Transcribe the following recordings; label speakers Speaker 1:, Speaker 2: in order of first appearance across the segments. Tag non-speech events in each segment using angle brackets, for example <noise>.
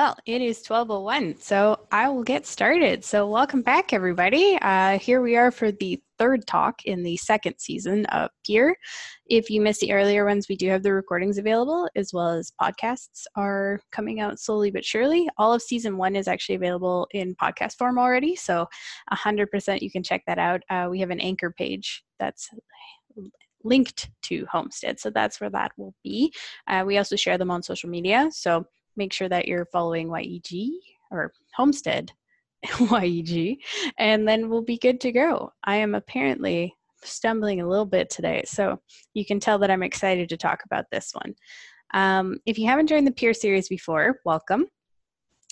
Speaker 1: Well, it is 1201, so I will get started. So, welcome back, everybody. Uh, here we are for the third talk in the second season of Peer. If you missed the earlier ones, we do have the recordings available, as well as podcasts are coming out slowly but surely. All of season one is actually available in podcast form already, so 100% you can check that out. Uh, we have an anchor page that's linked to Homestead, so that's where that will be. Uh, we also share them on social media, so make sure that you're following YEG or Homestead <laughs> YEG, and then we'll be good to go. I am apparently stumbling a little bit today, so you can tell that I'm excited to talk about this one. Um, if you haven't joined the Peer series before, welcome.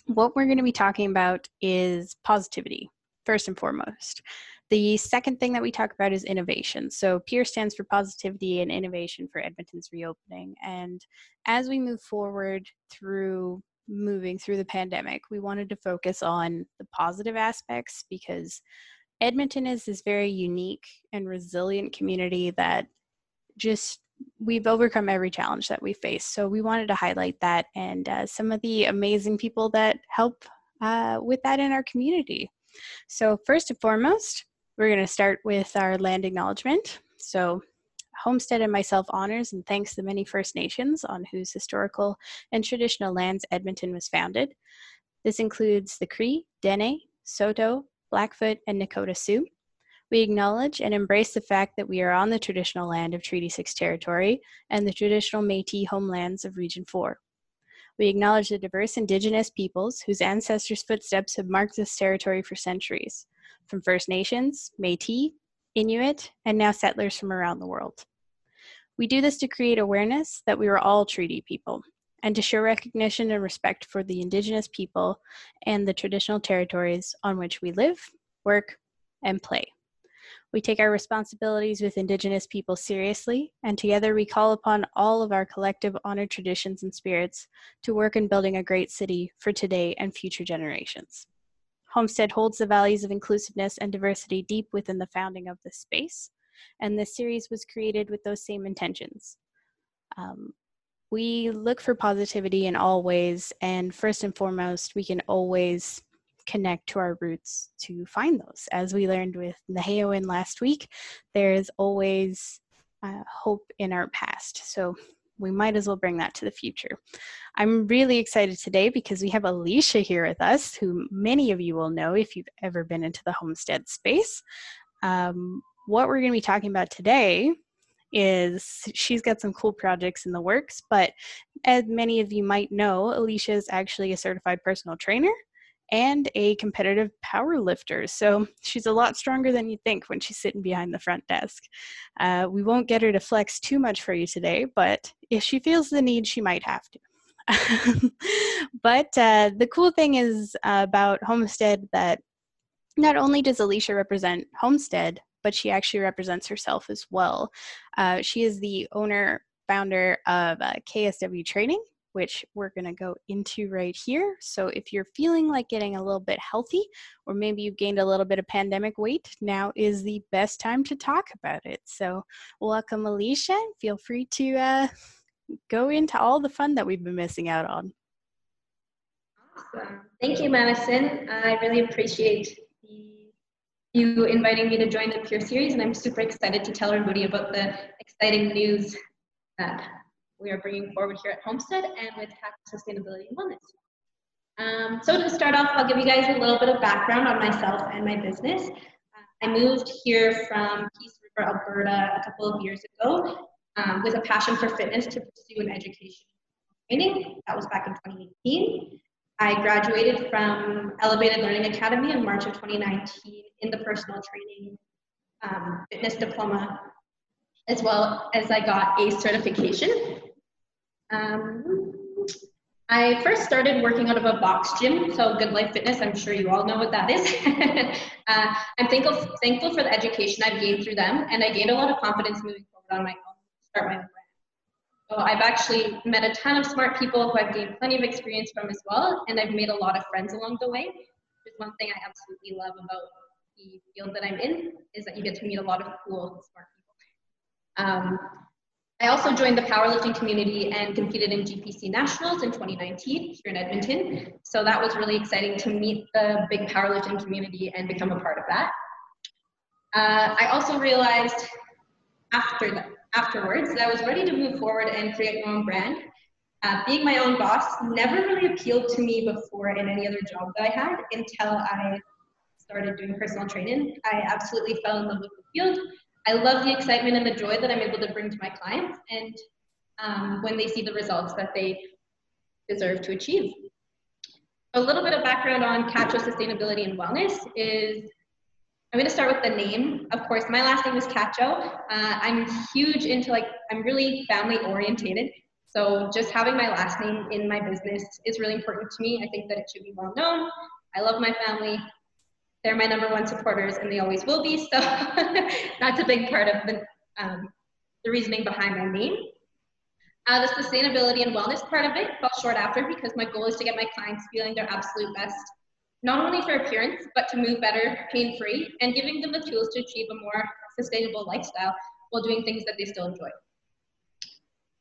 Speaker 1: What we're going to be talking about is positivity, first and foremost. The second thing that we talk about is innovation. So, PEER stands for Positivity and Innovation for Edmonton's Reopening. And as we move forward through moving through the pandemic, we wanted to focus on the positive aspects because Edmonton is this very unique and resilient community that just we've overcome every challenge that we face. So we wanted to highlight that and uh, some of the amazing people that help uh, with that in our community. So first and foremost, we're going to start with our land acknowledgement. So, Homestead and myself honors and thanks the many First Nations on whose historical and traditional lands Edmonton was founded. This includes the Cree, Dene, Saulteaux, Blackfoot, and Nakota Sioux. We acknowledge and embrace the fact that we are on the traditional land of Treaty 6 territory and the traditional Metis homelands of Region 4. We acknowledge the diverse Indigenous peoples whose ancestors' footsteps have marked this territory for centuries from First Nations, Metis, Inuit, and now settlers from around the world. We do this to create awareness that we are all treaty people and to show recognition and respect for the Indigenous people and the traditional territories on which we live, work, and play. We take our responsibilities with Indigenous people seriously, and together we call upon all of our collective honored traditions and spirits to work in building a great city for today and future generations. Homestead holds the values of inclusiveness and diversity deep within the founding of this space, and this series was created with those same intentions. Um, we look for positivity in all ways, and first and foremost, we can always connect to our roots to find those. As we learned with Naheoin last week, there's always uh, hope in our past. So we might as well bring that to the future. I'm really excited today because we have Alicia here with us, who many of you will know if you've ever been into the homestead space. Um, what we're going to be talking about today is she's got some cool projects in the works, but as many of you might know, Alicia is actually a certified personal trainer and a competitive power lifter. So she's a lot stronger than you think when she's sitting behind the front desk. Uh, we won't get her to flex too much for you today, but if she feels the need, she might have to. <laughs> but uh, the cool thing is about Homestead that not only does Alicia represent Homestead, but she actually represents herself as well. Uh, she is the owner, founder of uh, KSW Training, which we're going to go into right here. So if you're feeling like getting a little bit healthy, or maybe you've gained a little bit of pandemic weight, now is the best time to talk about it. So welcome, Alicia. Feel free to uh, go into all the fun that we've been missing out on.
Speaker 2: Awesome. Thank you, Madison. I really appreciate you inviting me to join the Peer Series, and I'm super excited to tell everybody about the exciting news that we are bringing forward here at Homestead and with Tax Sustainability and Wellness. Um, so to start off, I'll give you guys a little bit of background on myself and my business. Uh, I moved here from Peace River, Alberta a couple of years ago um, with a passion for fitness to pursue an education training. That was back in 2018. I graduated from Elevated Learning Academy in March of 2019 in the personal training um, fitness diploma, as well as I got a certification um, I first started working out of a box gym, so Good Life Fitness. I'm sure you all know what that is. <laughs> uh, I'm thankful thankful for the education I've gained through them, and I gained a lot of confidence moving forward on my own, start my own brand. So I've actually met a ton of smart people who I've gained plenty of experience from as well, and I've made a lot of friends along the way. Which one thing I absolutely love about the field that I'm in is that you get to meet a lot of cool, smart people. Um, I also joined the powerlifting community and competed in GPC Nationals in 2019 here in Edmonton. So that was really exciting to meet the big powerlifting community and become a part of that. Uh, I also realized after afterwards that I was ready to move forward and create my own brand. Uh, being my own boss never really appealed to me before in any other job that I had until I started doing personal training. I absolutely fell in love with the field. I love the excitement and the joy that I'm able to bring to my clients and um, when they see the results that they deserve to achieve. A little bit of background on Cacho Sustainability and Wellness is I'm going to start with the name. Of course, my last name is Cacho. Uh, I'm huge into like, I'm really family orientated. So just having my last name in my business is really important to me. I think that it should be well known. I love my family they're my number one supporters and they always will be. So <laughs> that's a big part of the, um, the reasoning behind my name. Uh, the sustainability and wellness part of it fell short after because my goal is to get my clients feeling their absolute best, not only for appearance, but to move better, pain free, and giving them the tools to achieve a more sustainable lifestyle while doing things that they still enjoy.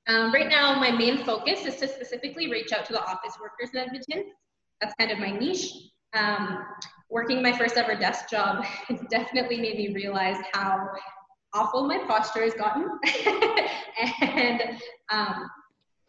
Speaker 2: Um, right now, my main focus is to specifically reach out to the office workers in Edmonton. That's kind of my niche. Um, working my first ever desk job <laughs> has definitely made me realize how awful my posture has gotten <laughs> and um,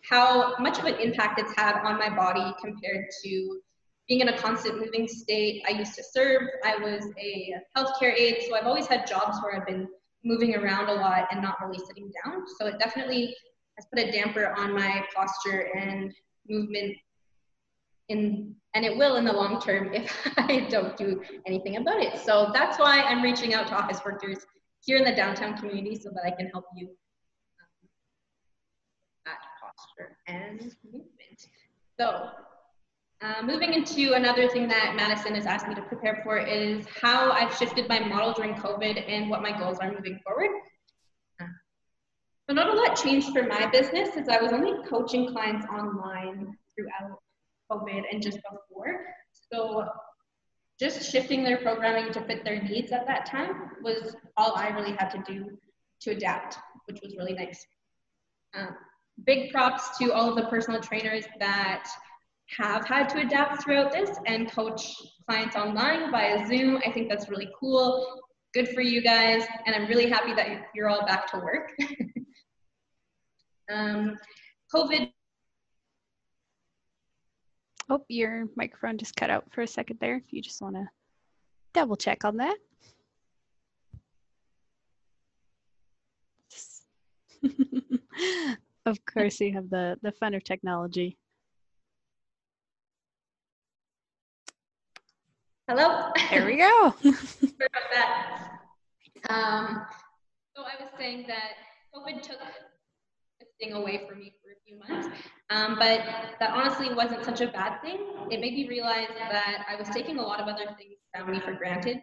Speaker 2: how much of an impact it's had on my body compared to being in a constant moving state. I used to serve, I was a healthcare aide, so I've always had jobs where I've been moving around a lot and not really sitting down. So it definitely has put a damper on my posture and movement in and it will in the long term if <laughs> I don't do anything about it. So that's why I'm reaching out to office workers here in the downtown community so that I can help you um, posture and movement. So uh, moving into another thing that Madison has asked me to prepare for is how I've shifted my model during COVID and what my goals are moving forward. Uh, so not a lot changed for my business as I was only coaching clients online throughout COVID and just before. So just shifting their programming to fit their needs at that time was all I really had to do to adapt, which was really nice. Um, big props to all of the personal trainers that have had to adapt throughout this and coach clients online via Zoom. I think that's really cool. Good for you guys. And I'm really happy that you're all back to work. <laughs> um, COVID
Speaker 1: Oh, your microphone just cut out for a second there. If you just want to double check on that. <laughs> of course, you have the, the fun of technology.
Speaker 2: Hello.
Speaker 1: There we go. <laughs> <laughs>
Speaker 2: um, so I was saying that COVID took thing away from me for a few months. Um, but that honestly wasn't such a bad thing. It made me realize that I was taking a lot of other things around me for granted.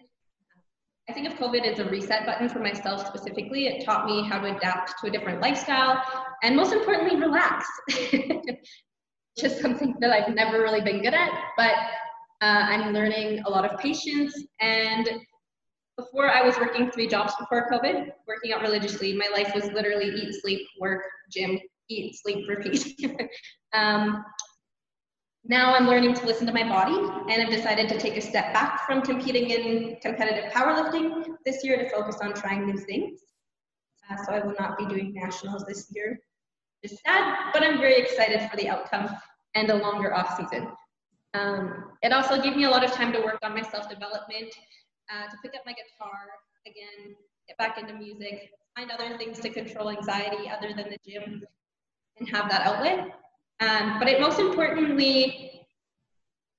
Speaker 2: I think of COVID as a reset button for myself specifically. It taught me how to adapt to a different lifestyle and most importantly, relax, <laughs> which is something that I've never really been good at, but uh, I'm learning a lot of patience and before I was working three jobs before COVID, working out religiously, my life was literally eat, sleep, work, gym, eat, sleep, <laughs> repeat. um, now I'm learning to listen to my body and I've decided to take a step back from competing in competitive powerlifting this year to focus on trying new things. Uh, so I will not be doing nationals this year. It's sad, but I'm very excited for the outcome and a longer off season. Um, it also gave me a lot of time to work on my self-development uh, to pick up my guitar again, get back into music, find other things to control anxiety other than the gym, and have that outlet. Um, but it most importantly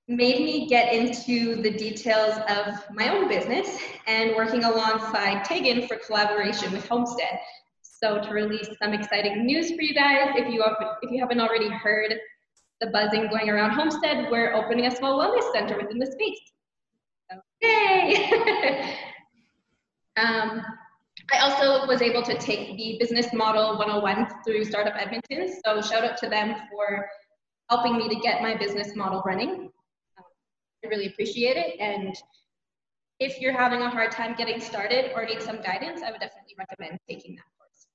Speaker 2: made me get into the details of my own business and working alongside Tegan for collaboration with Homestead. So to release some exciting news for you guys, if you have, if you haven't already heard the buzzing going around Homestead, we're opening a small wellness center within the space. Yay! <laughs> um, I also was able to take the business model 101 through Startup Edmonton. So shout out to them for helping me to get my business model running. Um, I really appreciate it. And if you're having a hard time getting started or need some guidance, I would definitely recommend taking that course.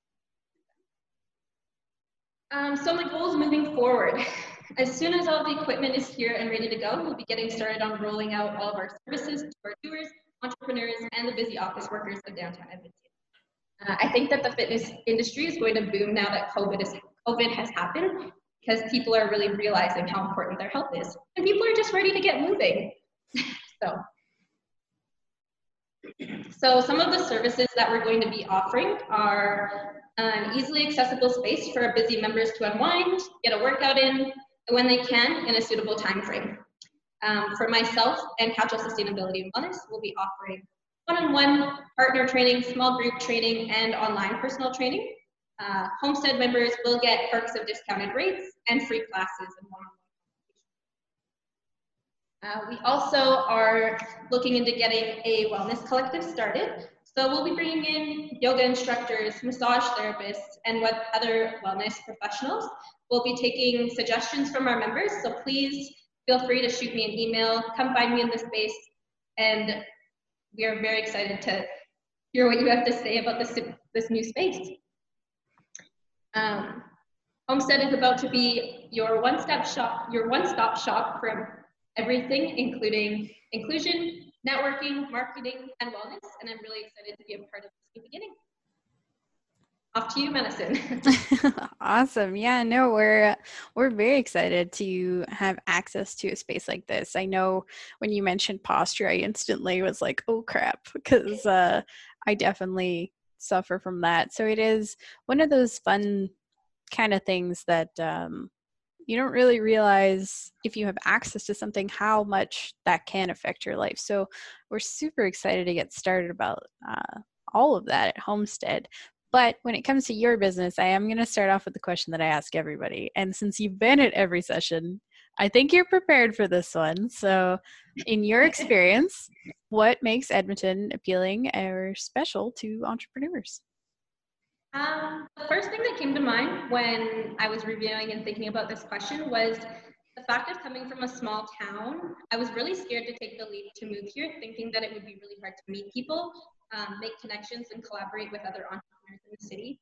Speaker 2: Um, so my goals moving forward. <laughs> As soon as all the equipment is here and ready to go, we'll be getting started on rolling out all of our services to our doers, entrepreneurs, and the busy office workers of downtown Edmonton. Uh, I think that the fitness industry is going to boom now that COVID, is, COVID has happened because people are really realizing how important their health is. And people are just ready to get moving. <laughs> so, so some of the services that we're going to be offering are an easily accessible space for busy members to unwind, get a workout in, when they can in a suitable time frame. Um, for myself and Cacho Sustainability and Wellness, we'll be offering one-on-one partner training, small group training, and online personal training. Uh, Homestead members will get perks of discounted rates and free classes and one-on-one. Uh, we also are looking into getting a wellness collective started. So we'll be bringing in yoga instructors, massage therapists, and what other wellness professionals We'll be taking suggestions from our members, so please feel free to shoot me an email, come find me in the space, and we are very excited to hear what you have to say about this, this new space. Um, Homestead is about to be your one-stop shop, your one-stop shop for everything, including inclusion, networking, marketing, and wellness, and I'm really excited to be a part of this new beginning off to you Madison. <laughs>
Speaker 1: Awesome. Yeah no we're we're very excited to have access to a space like this. I know when you mentioned posture i instantly was like oh crap <laughs> because uh, i definitely suffer from that. So it is one of those fun kind of things that um, you don't really realize if you have access to something how much that can affect your life. So we're super excited to get started about uh, all of that at homestead but when it comes to your business, I am going to start off with the question that I ask everybody. And since you've been at every session, I think you're prepared for this one. So, in your experience, what makes Edmonton appealing or special to entrepreneurs?
Speaker 2: Um, the first thing that came to mind when I was reviewing and thinking about this question was the fact of coming from a small town. I was really scared to take the leap to move here, thinking that it would be really hard to meet people, um, make connections, and collaborate with other entrepreneurs the city.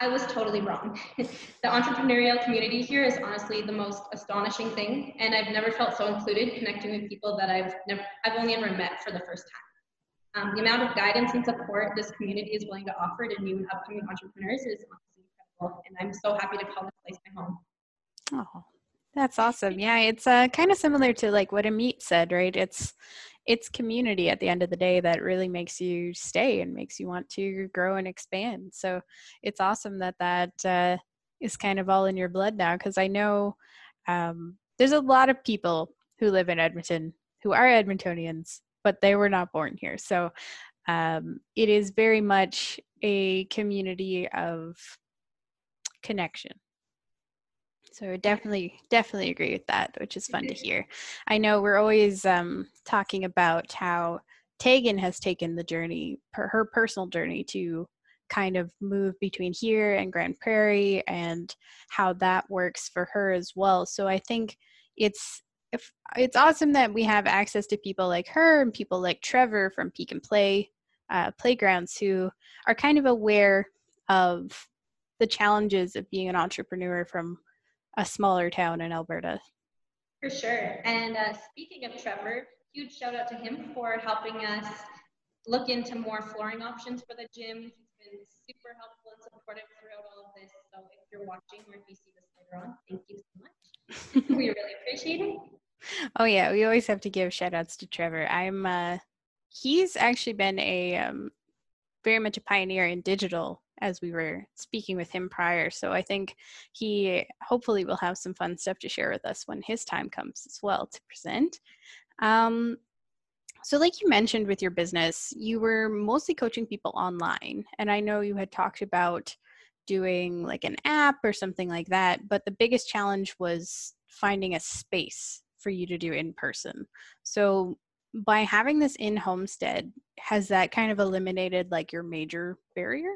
Speaker 2: I was totally wrong. <laughs> the entrepreneurial community here is honestly the most astonishing thing, and I've never felt so included connecting with people that I've never, I've only ever met for the first time. Um, the amount of guidance and support this community is willing to offer to new and upcoming entrepreneurs is honestly incredible, and I'm so happy to call this place my home.
Speaker 1: Oh, that's awesome. Yeah, it's uh, kind of similar to like what Amit said, right? It's it's community at the end of the day that really makes you stay and makes you want to grow and expand. So it's awesome that that uh, is kind of all in your blood now because I know um, there's a lot of people who live in Edmonton who are Edmontonians, but they were not born here. So um, it is very much a community of connection so I definitely definitely agree with that which is fun to hear. I know we're always um, talking about how tegan has taken the journey per her personal journey to kind of move between here and Grande Prairie and how that works for her as well. So i think it's if, it's awesome that we have access to people like her and people like trevor from Peak and play uh, playgrounds who are kind of aware of the challenges of being an entrepreneur from a smaller town in Alberta.
Speaker 2: For sure. And uh, speaking of Trevor, huge shout out to him for helping us look into more flooring options for the gym. He's been super helpful and supportive throughout all of this. So if you're watching or if you see this later on, thank you so much. <laughs> we really appreciate it.
Speaker 1: Oh yeah, we always have to give shout outs to Trevor. I'm uh he's actually been a um very much a pioneer in digital as we were speaking with him prior. So I think he hopefully will have some fun stuff to share with us when his time comes as well to present. Um, so, like you mentioned with your business, you were mostly coaching people online. And I know you had talked about doing like an app or something like that, but the biggest challenge was finding a space for you to do in person. So, by having this in Homestead, has that kind of eliminated like your major barrier?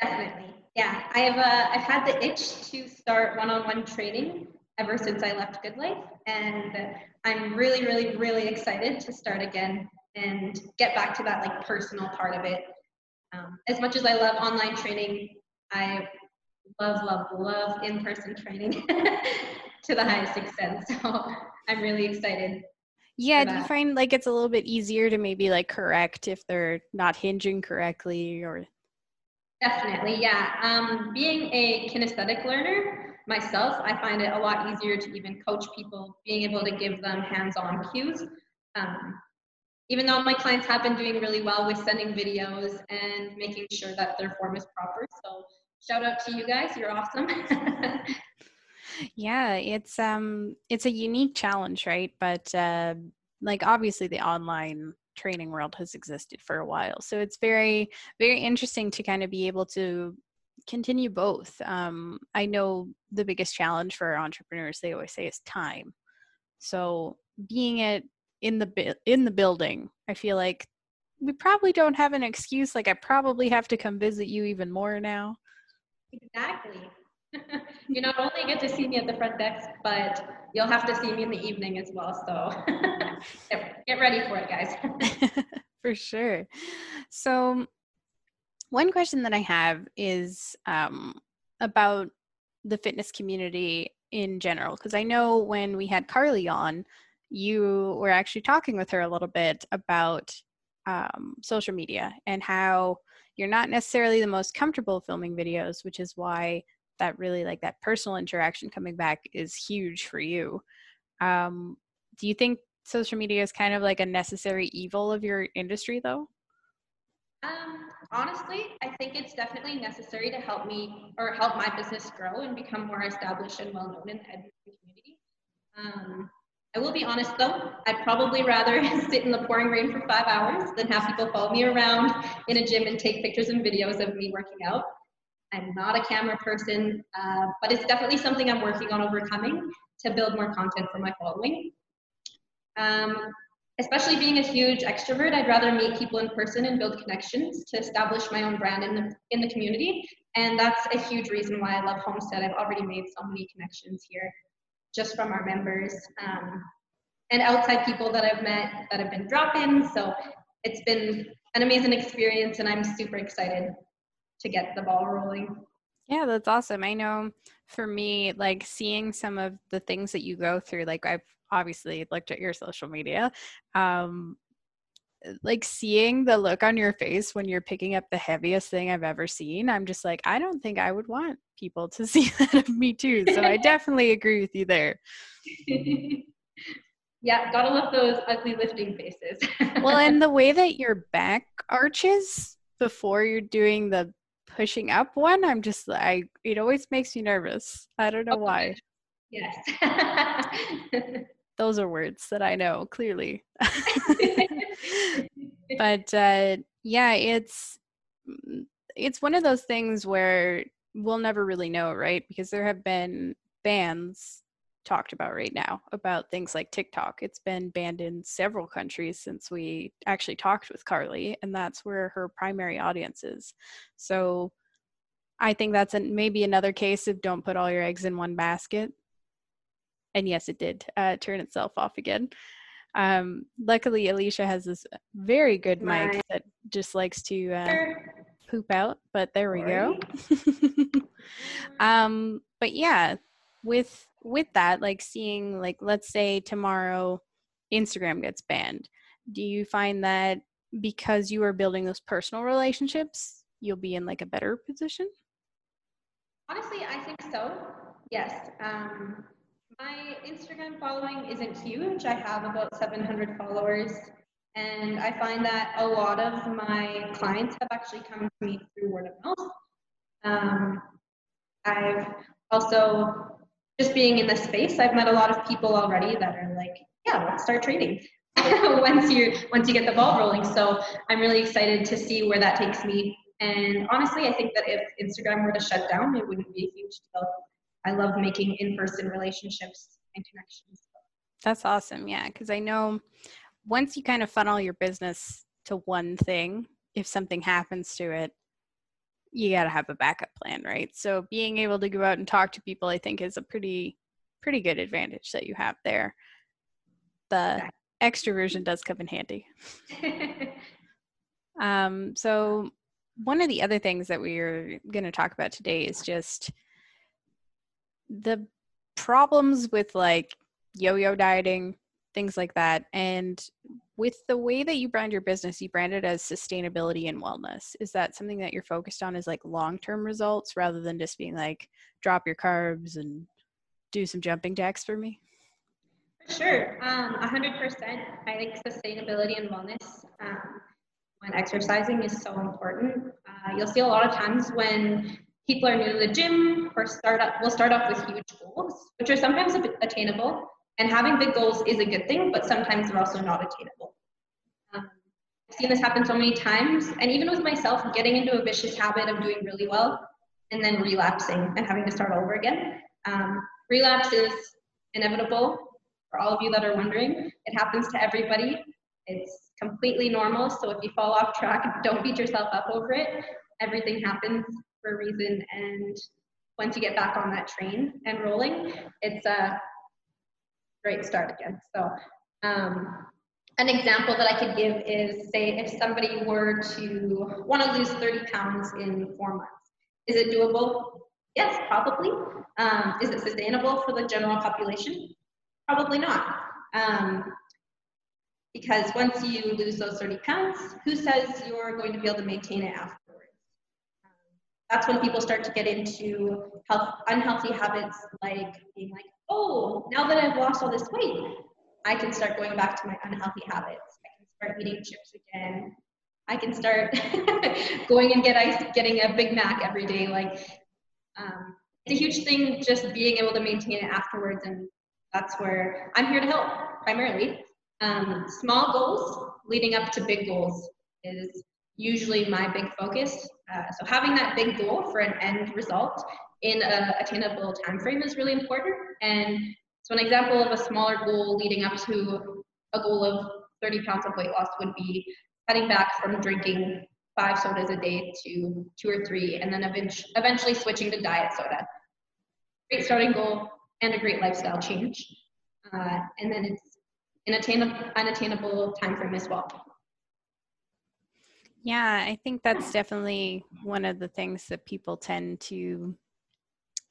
Speaker 2: Definitely. Yeah, I've uh, I've had the itch to start one-on-one training ever since I left Good Life, and I'm really, really, really excited to start again and get back to that like personal part of it. Um, as much as I love online training, I love, love, love in-person training <laughs> to the highest extent. So <laughs> I'm really excited.
Speaker 1: Yeah, do you find like it's a little bit easier to maybe like correct if they're not hinging correctly or
Speaker 2: Definitely, yeah. Um, being a kinesthetic learner myself, I find it a lot easier to even coach people, being able to give them hands-on cues. Um, even though my clients have been doing really well with sending videos and making sure that their form is proper. So shout out to you guys, you're awesome. <laughs>
Speaker 1: yeah, it's um it's a unique challenge, right? But uh, like obviously the online training world has existed for a while. So it's very, very interesting to kind of be able to continue both. Um, I know the biggest challenge for entrepreneurs, they always say, is time. So being it in the in the building, I feel like we probably don't have an excuse. Like I probably have to come visit you even more now.
Speaker 2: Exactly. <laughs> you not only get to see me at the front desk, but you'll have to see me in the evening as well. So <laughs> get ready for it, guys. <laughs>
Speaker 1: for sure. So, one question that I have is um, about the fitness community in general, because I know when we had Carly on, you were actually talking with her a little bit about um, social media and how you're not necessarily the most comfortable filming videos, which is why that really like that personal interaction coming back is huge for you. Um, do you think social media is kind of like a necessary evil of your industry though?
Speaker 2: Um, honestly, I think it's definitely necessary to help me or help my business grow and become more established and well known in the Edmonton community. Um, I will be honest though, I'd probably rather <laughs> sit in the pouring rain for five hours than have people follow me around in a gym and take pictures and videos of me working out. I'm not a camera person, uh, but it's definitely something I'm working on overcoming to build more content for my following. Um, especially being a huge extrovert, I'd rather meet people in person and build connections to establish my own brand in the, in the community. And that's a huge reason why I love Homestead. I've already made so many connections here just from our members um, and outside people that I've met that have been drop-ins. So it's been an amazing experience and I'm super excited to get the ball rolling.
Speaker 1: Yeah, that's awesome. I know for me, like seeing some of the things that you go through, like I've obviously looked at your social media. Um, like seeing the look on your face when you're picking up the heaviest thing I've ever seen, I'm just like, I don't think I would want people to <laughs> see that of me too. So I <laughs> definitely agree with you there. <laughs>
Speaker 2: yeah, gotta love those ugly lifting faces.
Speaker 1: well, and the way that your back arches before you're doing the pushing up one, I'm just I it always makes me nervous. I don't know why.
Speaker 2: Yes.
Speaker 1: Those are words that I know clearly. <laughs> but uh, yeah, it's it's one of those things where we'll never really know, right? Because there have been bans talked about right now about things like TikTok. It's been banned in several countries since we actually talked with Carly, and that's where her primary audience is. So I think that's an, maybe another case of don't put all your eggs in one basket. And yes, it did uh, turn itself off again. Um, luckily, Alicia has this very good mic that just likes to uh, poop out, but there we go. <laughs> um, but yeah, with with that, like seeing like let's say tomorrow Instagram gets banned, do you find that because you are building those personal relationships, you'll be in like a better position?
Speaker 2: Honestly, I think so. Yes. Um, my Instagram following isn't huge. I have about 700 followers, and I find that a lot of my clients have actually come to me through word of mouth. Um, I've also just being in the space, I've met a lot of people already that are like, yeah, let's start trading <laughs> once you once you get the ball rolling. So I'm really excited to see where that takes me. And honestly, I think that if Instagram were to shut down, it wouldn't be a huge deal. I love making in-person relationships and connections.
Speaker 1: That's awesome. Yeah, because I know once you kind of funnel your business to one thing, if something happens to it, you got to have a backup plan, right? So being able to go out and talk to people, I think, is a pretty pretty good advantage that you have there. The extroversion does come in handy. <laughs> um, so one of the other things that we're going to talk about today is just the problems with like yo-yo dieting things like that and with the way that you brand your business you brand it as sustainability and wellness is that something that you're focused on as like long-term results rather than just being like drop your carbs and do some jumping jacks for me
Speaker 2: Sure, um, 100%. I think sustainability and wellness um, when exercising is so important. Uh, you'll see a lot of times when people are new to the gym or start up, we'll start off with huge goals, which are sometimes attainable. And having big goals is a good thing, but sometimes they're also not attainable. Um, I've seen this happen so many times, and even with myself, getting into a vicious habit of doing really well and then relapsing and having to start over again. Um, relapse is inevitable for all of you that are wondering. It happens to everybody. It's completely normal. So if you fall off track, don't beat yourself up over it. Everything happens for a reason. And once you get back on that train and rolling, it's a great start again. So um, an example that I could give is say if somebody were to want to lose 30 pounds in four months, is it doable? Yes, probably. Um, is it sustainable for the general population? Probably not. Um, because once you lose those 30 pounds, who says you're going to be able to maintain it afterwards? That's when people start to get into health, unhealthy habits like being like, oh, now that I've lost all this weight, I can start going back to my unhealthy habits. I can start eating chips again. I can start <laughs> going and get ice, getting a Big Mac every day. Like, um, it's a huge thing just being able to maintain it afterwards and that's where I'm here to help primarily. Um, small goals leading up to big goals is usually my big focus. Uh, so having that big goal for an end result in a attainable time frame is really important. And so an example of a smaller goal leading up to a goal of 30 pounds of weight loss would be cutting back from drinking five sodas a day to two or three, and then eventually switching to diet soda. Great starting goal, and a great lifestyle change. Uh, and then it's an attainable, unattainable time frame as well.
Speaker 1: Yeah, I think that's definitely one of the things that people tend to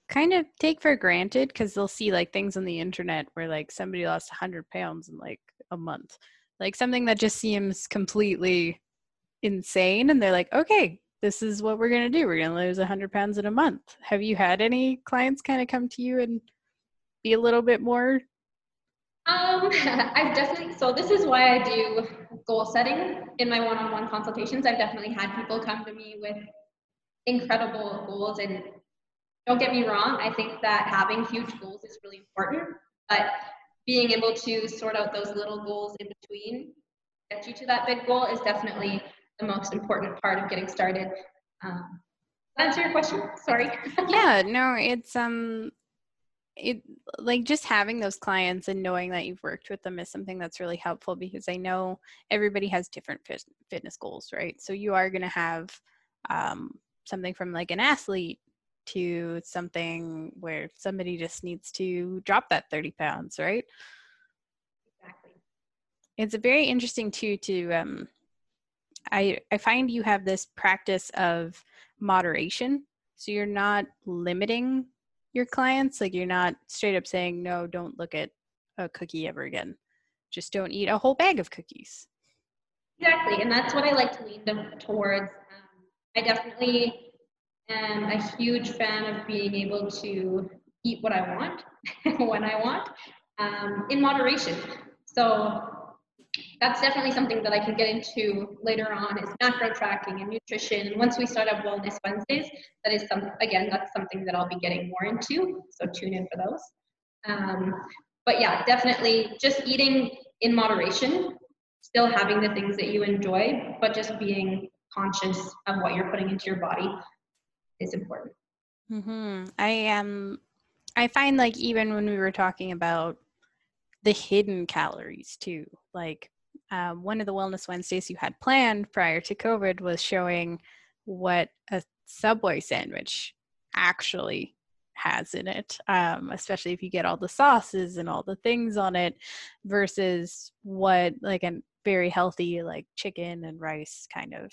Speaker 1: kind of take for granted because they'll see like things on the internet where like somebody lost 100 pounds in like a month like something that just seems completely insane and they're like okay this is what we're going to do we're going to lose 100 pounds in a month have you had any clients kind of come to you and be a little bit more?
Speaker 2: Um, <laughs> I've definitely, so this is why I do goal setting in my one on one consultations. I've definitely had people come to me with incredible goals. And don't get me wrong, I think that having huge goals is really important, but being able to sort out those little goals in between, get you to that big goal is definitely the most important part of getting started. Um, answer your question sorry <laughs>
Speaker 1: yeah no it's um it like just having those clients and knowing that you've worked with them is something that's really helpful because I know everybody has different fitness goals, right? So you are going to have um, something from like an athlete to something where somebody just needs to drop that 30 pounds, right?
Speaker 2: Exactly.
Speaker 1: It's a very interesting too to um, I I find you have this practice of moderation. So you're not limiting your clients like you're not straight up saying no don't look at a cookie ever again just don't eat a whole bag of cookies
Speaker 2: exactly and that's what i like to lean them towards um, i definitely am a huge fan of being able to eat what i want <laughs> when i want um, in moderation so that's definitely something that I can get into later on is macro tracking and nutrition. And once we start up Wellness Wednesdays, that is some again, that's something that I'll be getting more into. So tune in for those. Um, but yeah, definitely just eating in moderation, still having the things that you enjoy, but just being conscious of what you're putting into your body is important.
Speaker 1: Mm-hmm. I am. Um, I find like even when we were talking about the hidden calories too, like um, one of the Wellness Wednesdays you had planned prior to COVID was showing what a Subway sandwich actually has in it, um, especially if you get all the sauces and all the things on it versus what like a very healthy like chicken and rice kind of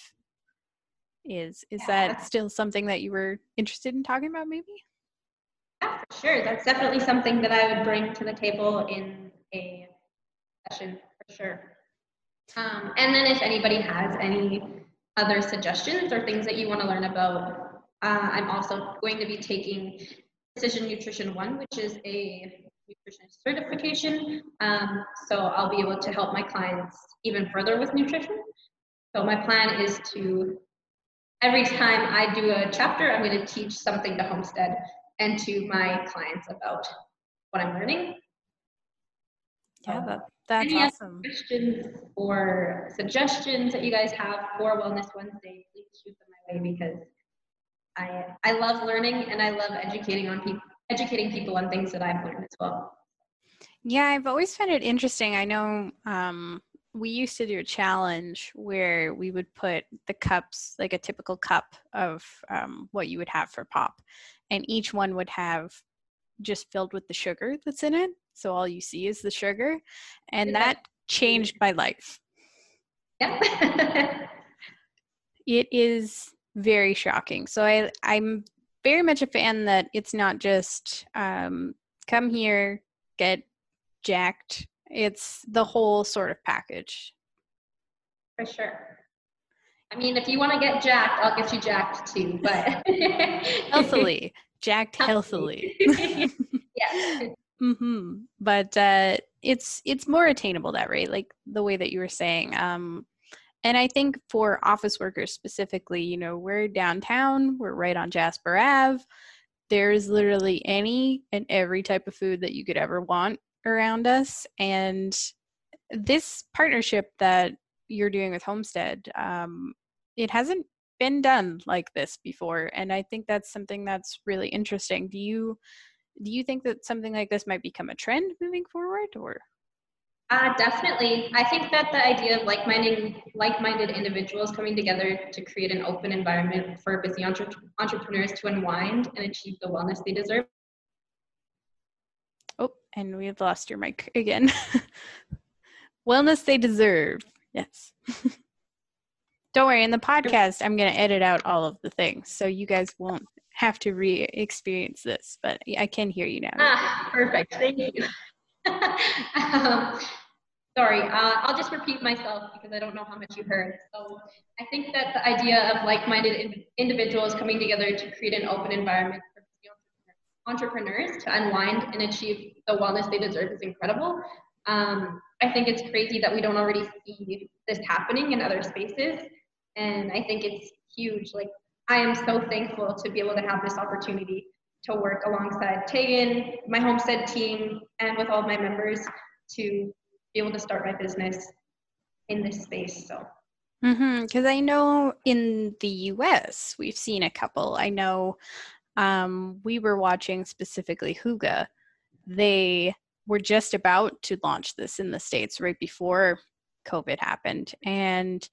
Speaker 1: is. Is yeah. that still something that you were interested in talking about maybe?
Speaker 2: Yeah, for sure. That's definitely something that I would bring to the table in a session for sure. Um, and then if anybody has any other suggestions or things that you want to learn about, uh, I'm also going to be taking Precision Nutrition 1, which is a nutrition certification. Um, so I'll be able to help my clients even further with nutrition. So my plan is to, every time I do a chapter, I'm going to teach something to Homestead and to my clients about what I'm learning.
Speaker 1: Yeah, that, that's Any awesome.
Speaker 2: questions or suggestions that you guys have for Wellness Wednesday, please shoot them my way because I I love learning and I love educating on people educating people on things that I've learned as well.
Speaker 1: Yeah, I've always found it interesting. I know um, we used to do a challenge where we would put the cups, like a typical cup of um, what you would have for pop, and each one would have just filled with the sugar that's in it. So all you see is the sugar, and that changed my life.
Speaker 2: Yeah. <laughs>
Speaker 1: it is very shocking. So I I'm very much a fan that it's not just um, come here, get jacked. It's the whole sort of package.
Speaker 2: For sure. I mean, if you want to get jacked, I'll get you jacked too, but <laughs>
Speaker 1: healthily, jacked healthily. <laughs> <laughs>
Speaker 2: yeah.
Speaker 1: mm-hmm. But uh, it's it's more attainable that way, like the way that you were saying. Um, and I think for office workers specifically, you know, we're downtown, we're right on Jasper Ave. There's literally any and every type of food that you could ever want around us. And this partnership that you're doing with Homestead, um, it hasn't been done like this before. And I think that's something that's really interesting. Do you do you think that something like this might become a trend moving forward or
Speaker 2: uh, definitely. I think that the idea of like-minded, like-minded individuals coming together to create an open environment for busy entre- entrepreneurs to unwind and achieve the wellness they deserve.
Speaker 1: And we've lost your mic again. <laughs> wellness they deserve. Yes. <laughs> Don't worry, in the podcast, I'm going to edit out all of the things so you guys won't have to re experience this, but I can hear you now.
Speaker 2: Ah, perfect. Thank you. <laughs> um, Sorry, uh, I'll just repeat myself because I don't know how much you heard. So I think that the idea of like-minded in- individuals coming together to create an open environment entrepreneurs to unwind and achieve the wellness they deserve is incredible. Um, I think it's crazy that we don't already see this happening in other spaces. And I think it's huge. Like, I am so thankful to be able to have this opportunity to work alongside Tegan, my homestead team, and with all my members to be able to start my business in this space. So.
Speaker 1: Because mm-hmm. I know in the US, we've seen a couple. I know um, we were watching specifically Huga. They were just about to launch this in the States right before COVID happened. And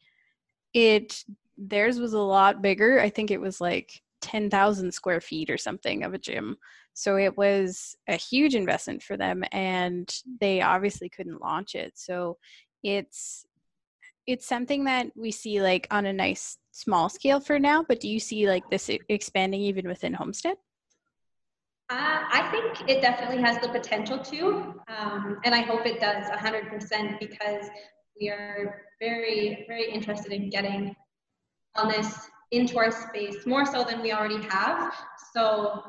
Speaker 1: it, theirs was a lot bigger. I think it was like 10,000 square feet or something of a gym. So it was a huge investment for them and they obviously couldn't launch it. So it's it's something that we see like on a nice small scale for now, but do you see like this expanding even within Homestead?
Speaker 2: Uh, I think it definitely has the potential to, um, and I hope it does 100% because we are very, very interested in getting wellness into our space more so than we already have. So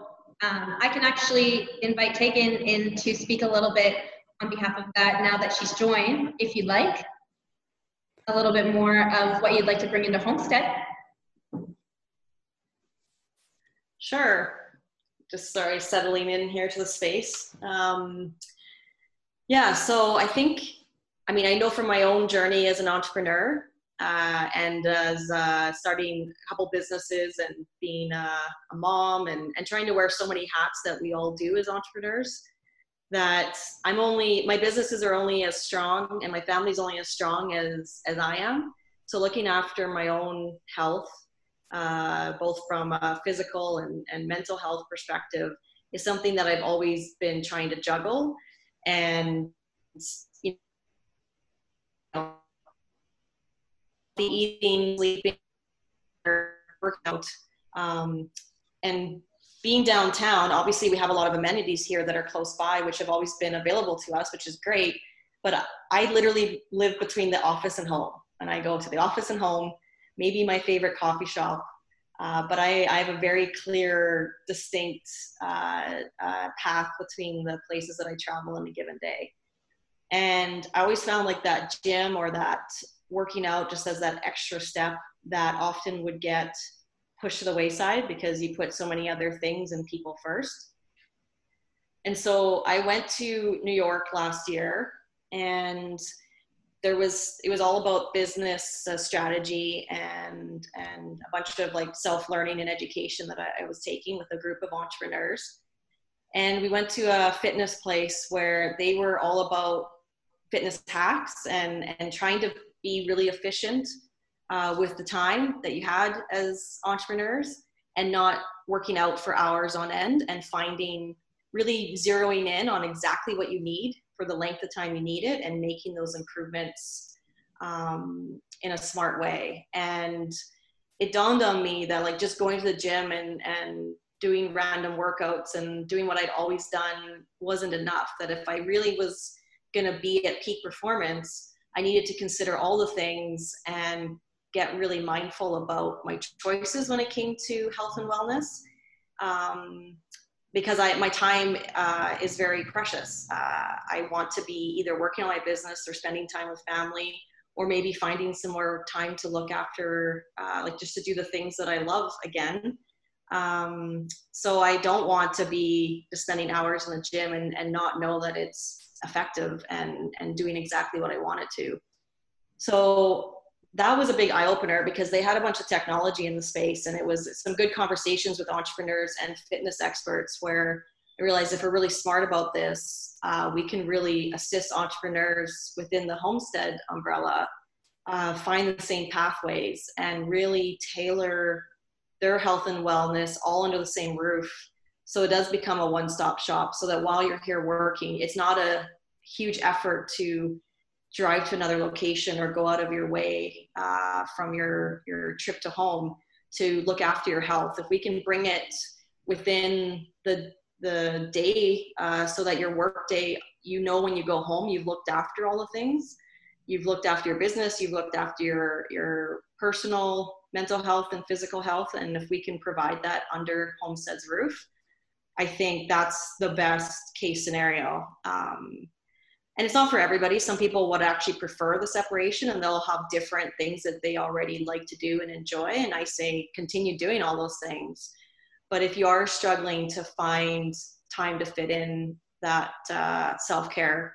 Speaker 2: um, I can actually invite Tegan in to speak a little bit on behalf of that now that she's joined, if you'd like. A little bit more of what you'd like to bring into Homestead.
Speaker 3: Sure. Just sorry, settling in here to the space. Um, yeah, so I think, I mean, I know from my own journey as an entrepreneur, uh, and as uh, starting a couple businesses and being a, a, mom and, and trying to wear so many hats that we all do as entrepreneurs that i'm only my businesses are only as strong and my family's only as strong as as i am. So looking after my own health uh, both from a physical and, and mental health perspective is something that i've always been trying to juggle. And you know the eating, sleeping, workout, um, and being downtown, obviously we have a lot of amenities here that are close by, which have always been available to us, which is great. But I literally live between the office and home, and I go to the office and home, maybe my favorite coffee shop. Uh, but I, I, have a very clear, distinct uh, uh, path between the places that I travel in a given day. And I always found like that gym or that working out just as that extra step that often would get pushed to the wayside because you put so many other things and people first. And so I went to New York last year and there was it was all about business uh, strategy and and a bunch of like self-learning and education that I, I was taking with a group of entrepreneurs and we went to a fitness place where they were all about fitness hacks and and trying to be really efficient uh, with the time that you had as entrepreneurs and not working out for hours on end and finding really zeroing in on exactly what you need for the length of time you need it and making those improvements um, in a smart way. And it dawned on me that like just going to the gym and and doing random workouts and doing what I'd always done wasn't enough that if I really was going to be at peak performance I needed to consider all the things and get really mindful about my choices when it came to health and wellness um, because I, my time uh, is very precious. Uh, I want to be either working on my business or spending time with family or maybe finding some more time to look after, uh, like just to do the things that I love again. Um, so I don't want to be just spending hours in the gym and, and not know that it's effective and, and doing exactly what I want it to. So that was a big eye opener because they had a bunch of technology in the space and it was some good conversations with entrepreneurs and fitness experts where I realized if we're really smart about this, uh, we can really assist entrepreneurs within the homestead umbrella uh, find the same pathways and really tailor their health and wellness all under the same roof. So it does become a one stop shop so that while you're here working, it's not a huge effort to drive to another location or go out of your way uh, from your your trip to home to look after your health. If we can bring it within the the day uh, so that your work day you know when you go home you've looked after all the things. You've looked after your business you've looked after your your personal mental health and physical health and if we can provide that under homestead's roof i think that's the best case scenario. Um, and it's not for everybody. Some people would actually prefer the separation and they'll have different things that they already like to do and enjoy and i say continue doing all those things. But if you are struggling to find time to fit in that uh, self-care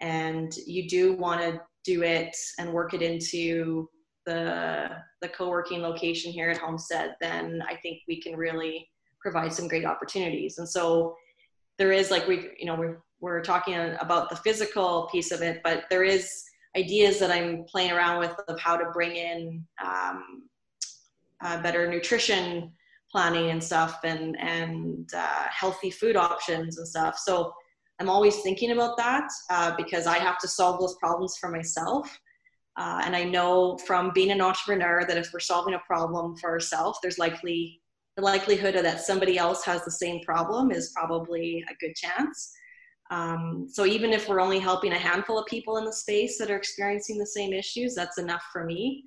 Speaker 3: and you do want to do it and work it into the the co-working location here at homestead then i think we can really provide some great opportunities. And so there is like we you know we're we're talking about the physical piece of it, but there is ideas that I'm playing around with of how to bring in um, uh, better nutrition planning and stuff and and uh, healthy food options and stuff. So I'm always thinking about that uh, because I have to solve those problems for myself. Uh, and I know from being an entrepreneur that if we're solving a problem for ourselves, there's likely the likelihood of that somebody else has the same problem is probably a good chance. Um, so even if we're only helping a handful of people in the space that are experiencing the same issues, that's enough for me.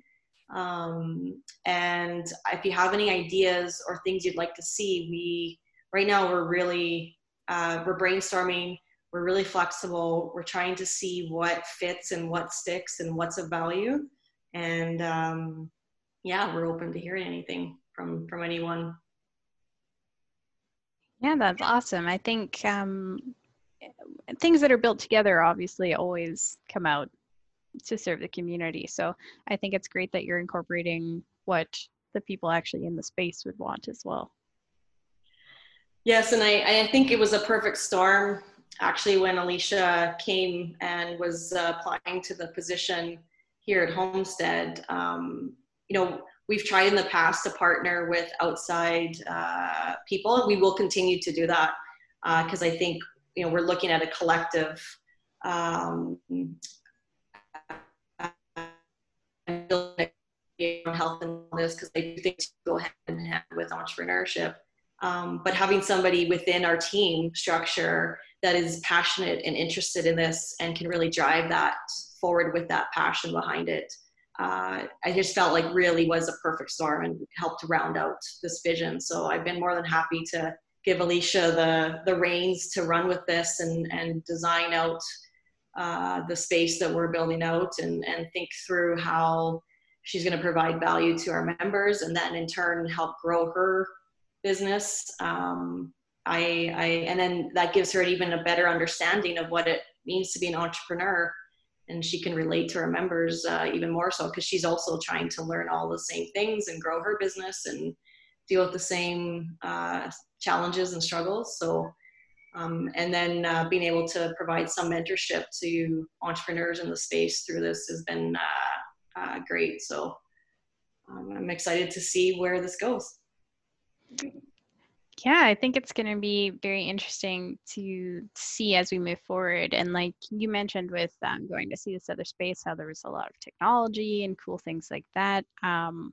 Speaker 3: Um, and if you have any ideas or things you'd like to see, we right now we're really uh, we're brainstorming. We're really flexible. We're trying to see what fits and what sticks and what's of value. And um, yeah, we're open to hearing anything from from anyone.
Speaker 1: Yeah, that's awesome. I think um, things that are built together obviously always come out to serve the community. So I think it's great that you're incorporating what the people actually in the space would want as well.
Speaker 3: Yes, and I, I think it was a perfect storm actually when Alicia came and was uh, applying to the position here at Homestead. Um, you know, we've tried in the past to partner with outside uh, people, and we will continue to do that because uh, I think you know we're looking at a collective um, health and wellness because I do think to go hand in hand with entrepreneurship. Um, but having somebody within our team structure that is passionate and interested in this and can really drive that forward with that passion behind it, uh, I just felt like really was a perfect storm and helped round out this vision. So I've been more than happy to give Alicia the the reins to run with this and and design out uh, the space that we're building out and and think through how she's going to provide value to our members and then in turn help grow her business. Um, I, I and then that gives her even a better understanding of what it means to be an entrepreneur and she can relate to her members uh, even more so because she's also trying to learn all the same things and grow her business and deal with the same uh, challenges and struggles. So, um, and then uh, being able to provide some mentorship to entrepreneurs in the space through this has been uh, uh, great. So, um, I'm excited to see where this goes.
Speaker 1: Yeah, I think it's going to be very interesting to see as we move forward. And like you mentioned with um, going to see this other space, how there was a lot of technology and cool things like that. Um,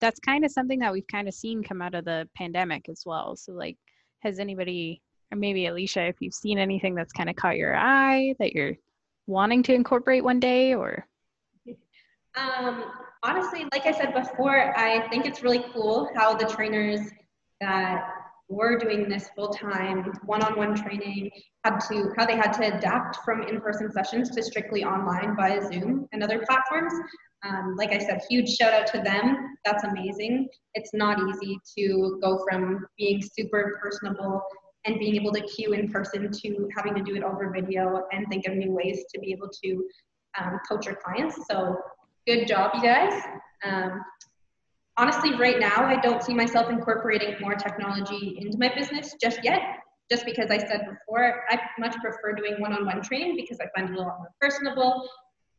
Speaker 1: that's kind of something that we've kind of seen come out of the pandemic as well. So like, has anybody, or maybe Alicia, if you've seen anything that's kind of caught your eye that you're wanting to incorporate one day, or? <laughs>
Speaker 2: Um, honestly, like I said before, I think it's really cool how the trainers that were doing this full time, one on one training, had to how they had to adapt from in person sessions to strictly online via Zoom and other platforms. Um, like I said, huge shout out to them. That's amazing. It's not easy to go from being super personable and being able to cue in person to having to do it over video and think of new ways to be able to um, coach your clients. So good job, you guys. Um, honestly, right now, I don't see myself incorporating more technology into my business just yet. Just because I said before, I much prefer doing one-on-one training because I find it a lot more personable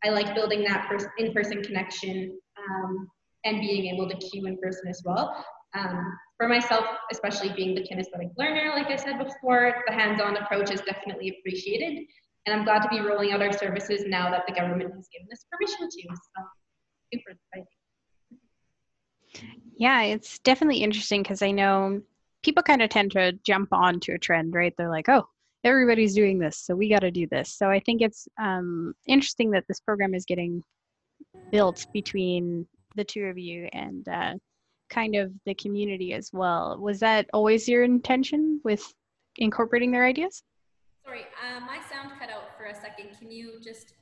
Speaker 2: I like building that in-person connection um, and being able to cue in person as well. Um, for myself, especially being the kinesthetic learner, like I said before, the hands-on approach is definitely appreciated. And I'm glad to be rolling out our services now that the government has given us permission to. So super exciting.
Speaker 1: Yeah, it's definitely interesting because I know people kind of tend to jump onto a trend, right? They're like, oh, everybody's doing this, so we got to do this. So I think it's um, interesting that this program is getting built between the two of you and uh, kind of the community as well. Was that always your intention with incorporating their ideas?
Speaker 4: Sorry, uh, my sound cut out for a second. Can you just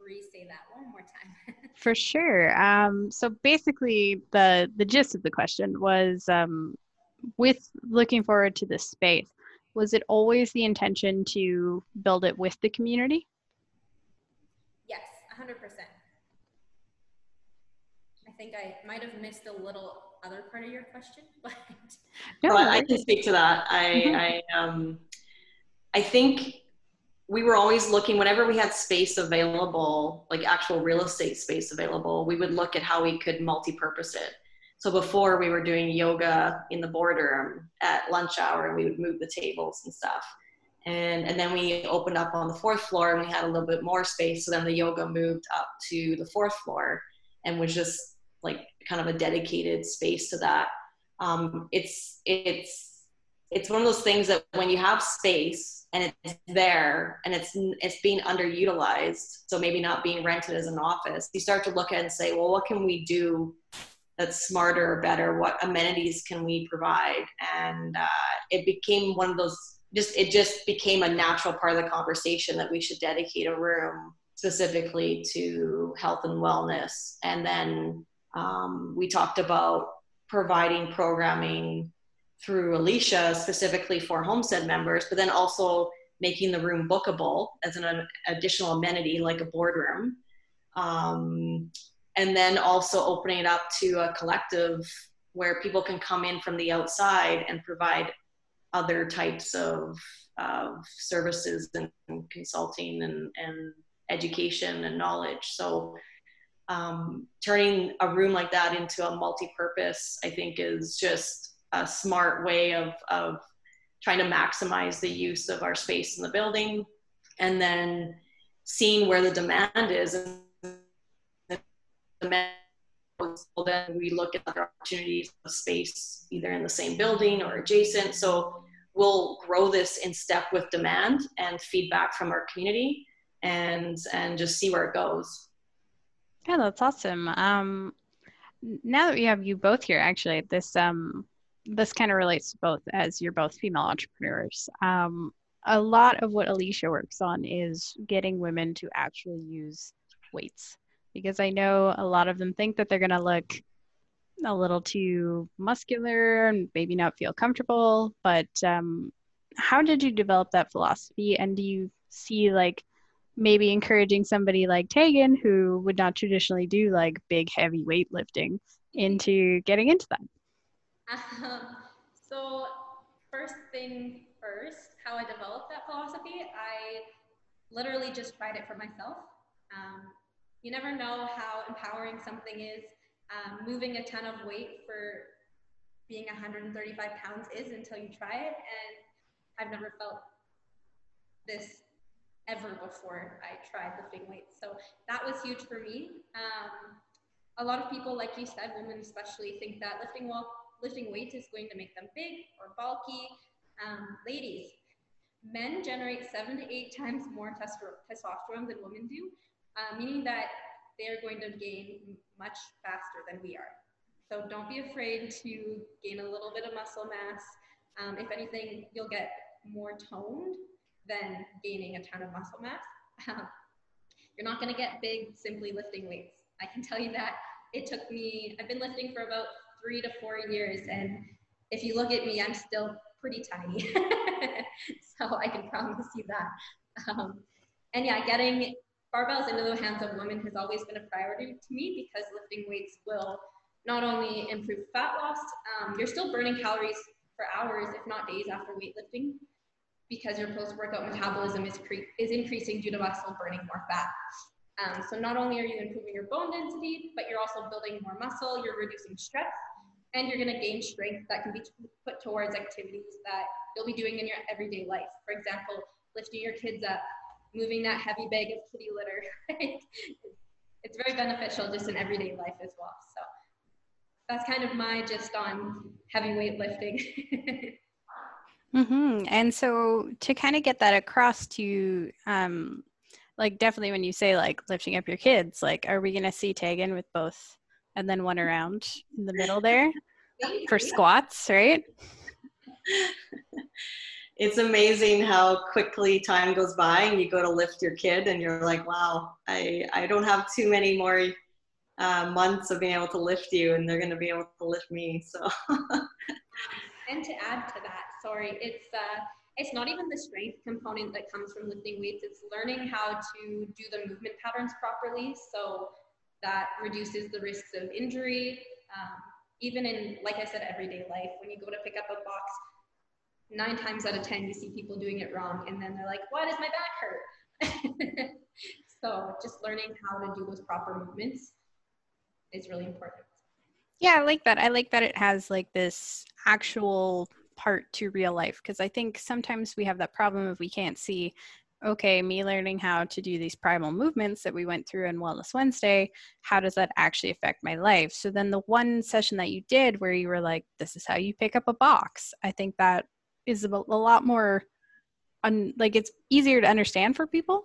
Speaker 4: re-say that one more time? <laughs>
Speaker 1: for sure. Um, so basically, the the gist of the question was um, with looking forward to this space was it always the intention to build it with the community?
Speaker 4: Yes, 100%. I think I might have missed a little other part of your question, <laughs> but
Speaker 3: no, I can speak to that. I, mm-hmm. I, um, I think we were always looking whenever we had space available, like actual real estate space available, we would look at how we could multi-purpose it. So before we were doing yoga in the boardroom at lunch hour and we would move the tables and stuff. And, and then we opened up on the fourth floor and we had a little bit more space. So then the yoga moved up to the fourth floor and was just like kind of a dedicated space to that. Um, it's, it's, it's one of those things that when you have space and it's there and it's it's being underutilized so maybe not being rented as an office you start to look at and say well what can we do that's smarter or better what amenities can we provide? And uh, it became one of those just it just became a natural part of the conversation that we should dedicate a room specifically to health and wellness. And then um, we talked about providing programming through alicia specifically for homestead members but then also making the room bookable as an additional amenity like a boardroom. Um, and then also opening it up to a collective where people can come in from the outside and provide other types of, of services and, consulting and, and, education and knowledge. So um, turning a room like that into a multi-purpose, I think is just a smart way of, of trying to maximize the use of our space in the building and then seeing where the demand is and well, then we look at other opportunities of space either in the same building or adjacent. So we'll grow this in step with demand and feedback from our community and and just see where it goes.
Speaker 1: Yeah, that's awesome. Um, now that we have you both here, actually, this um, this kind of relates to both as you're both female entrepreneurs. Um, a lot of what Alicia works on is getting women to actually use weights because I know a lot of them think that they're going to look a little too muscular and maybe not feel comfortable. But um, how did you develop that philosophy? And do you see like maybe encouraging somebody like Tegan who would not traditionally do like big heavy weightlifting into getting into that?
Speaker 2: Um, <laughs> so first thing first, how I developed that philosophy, I literally just tried it for myself. Um, you never know how empowering something is. Um, moving a ton of weight for being 135 pounds is until you try it. And I've never felt this ever before I tried lifting weights. So that was huge for me. Um, a lot of people, like you said, women especially, think that lifting well, lifting weights is going to make them big or bulky. Um, ladies, men generate seven to eight times more testosterone than women do uh, meaning that they're going to gain much faster than we are. So don't be afraid to gain a little bit of muscle mass. Um, if anything, you'll get more toned than gaining a ton of muscle mass. you're not going to get big simply lifting weights. I can tell you that. It took me, I've been lifting for about three to four years, and if you look at me, I'm still pretty tiny. <laughs> so I can promise you that. Um, and yeah, getting barbells into the hands of women has always been a priority to me because lifting weights will not only improve fat loss, um, you're still burning calories for hours, if not days after weightlifting, because your post-workout metabolism is, is increasing due to muscle burning more fat. Um, so not only are you improving your bone density, but you're also building more muscle, you're reducing stress, and you're gonna gain strength that can be put towards activities that you'll be doing in your everyday life. For example, lifting your kids up, moving that heavy bag of kitty litter. <laughs> it's very beneficial just in everyday life as well. So that's kind of my gist on heavy weightlifting. <laughs>
Speaker 1: mm-hmm. And so to kind of get that across to, um, like definitely when you say like lifting up your kids, like are we gonna see Tegan with both and then one around in the middle there <laughs> for squats, right?
Speaker 3: It's amazing how quickly time goes by and you go to lift your kid and you're like wow i i don't have too many more uh, months of being able to lift you and they're going to be able to lift me <laughs> so.
Speaker 2: And to add to that sorry it's uh it's not even the strength component that comes from lifting weights it's learning how to do the movement patterns properly so that reduces the risks of injury um, even in like i said everyday life. When you go to pick up a box nine times out of 10, you see people doing it wrong. And then they're like, why does my back hurt? <laughs> so just learning how to do those proper movements is really important.
Speaker 1: Yeah, I like that. I like that it has like this actual part to real life because I think sometimes we have that problem if we can't see, okay, me learning how to do these primal movements that we went through in Wellness Wednesday, how does that actually affect my life? So then the one session that you did where you were like, this is how you pick up a box, I think that is a, a lot more un, like it's easier to understand for people.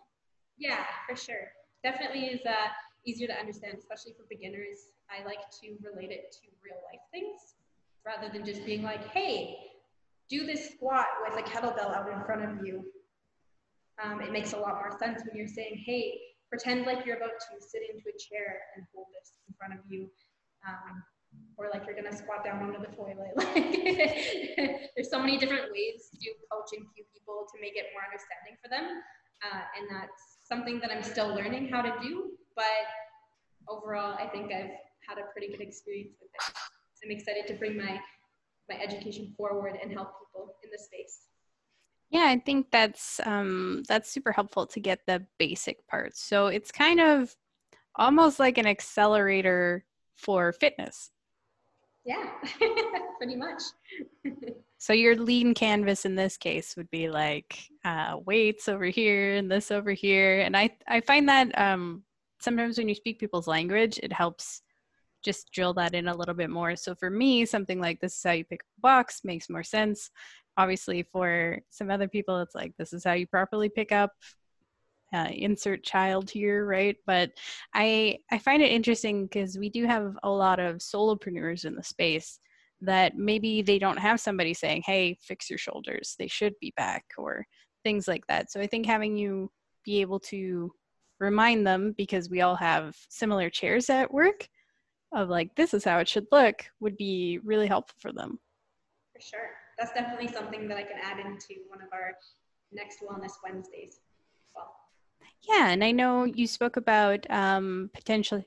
Speaker 2: Yeah for sure. Definitely is uh, easier to understand especially for beginners. I like to relate it to real life things rather than just being like hey do this squat with a kettlebell out in front of you. Um, it makes a lot more sense when you're saying hey pretend like you're about to sit into a chair and hold this in front of you. Um, or like you're gonna squat down onto the toilet. <laughs> Like there's so many different ways to coach and cue people to make it more understanding for them. Uh, and that's something that I'm still learning how to do, but overall I think I've had a pretty good experience with it. I'm excited to bring my my education forward and help people in the space.
Speaker 1: Yeah, I think that's um, that's super helpful to get the basic parts. So it's kind of almost like an accelerator for fitness.
Speaker 2: Yeah, <laughs> pretty much. <laughs>
Speaker 1: so your lean canvas in this case would be like uh, weights over here and this over here, and I I find that um, sometimes when you speak people's language, it helps just drill that in a little bit more. So for me, something like this is how you pick a box makes more sense. Obviously, for some other people, it's like this is how you properly pick up. Uh, insert child here, right? But I I find it interesting because we do have a lot of solopreneurs in the space that maybe they don't have somebody saying, "Hey, fix your shoulders; they should be back," or things like that. So I think having you be able to remind them because we all have similar chairs at work of like this is how it should look would be really helpful for them.
Speaker 2: For sure. That's definitely something that I can add into one of our next Wellness Wednesdays.
Speaker 1: Yeah, and I know you spoke about um, potentially,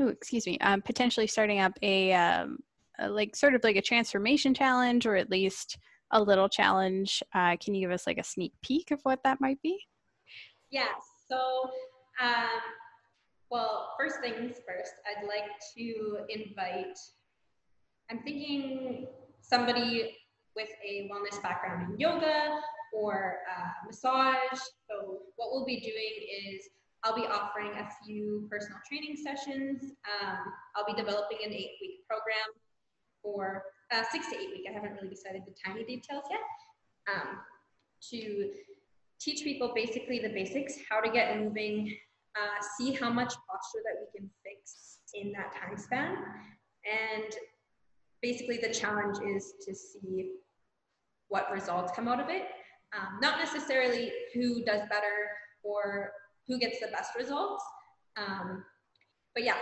Speaker 1: oh, excuse me, um, potentially starting up a, um, a, like sort of like a transformation challenge or at least a little challenge. Uh, can you give us like a sneak peek of what that might be?
Speaker 2: Yeah, so um, well, first things first, I'd like to invite, I'm thinking somebody with a wellness background in yoga or uh, massage. So, what we'll be doing is I'll be offering a few personal training sessions. Um, I'll be developing an eight week program for uh, six to eight week. I haven't really decided the tiny details yet. Um, to teach people basically the basics, how to get moving, uh, see how much posture that we can fix in that time span. And basically the challenge is to see what results come out of it. Um, not necessarily who does better or who gets the best results. Um, but yeah,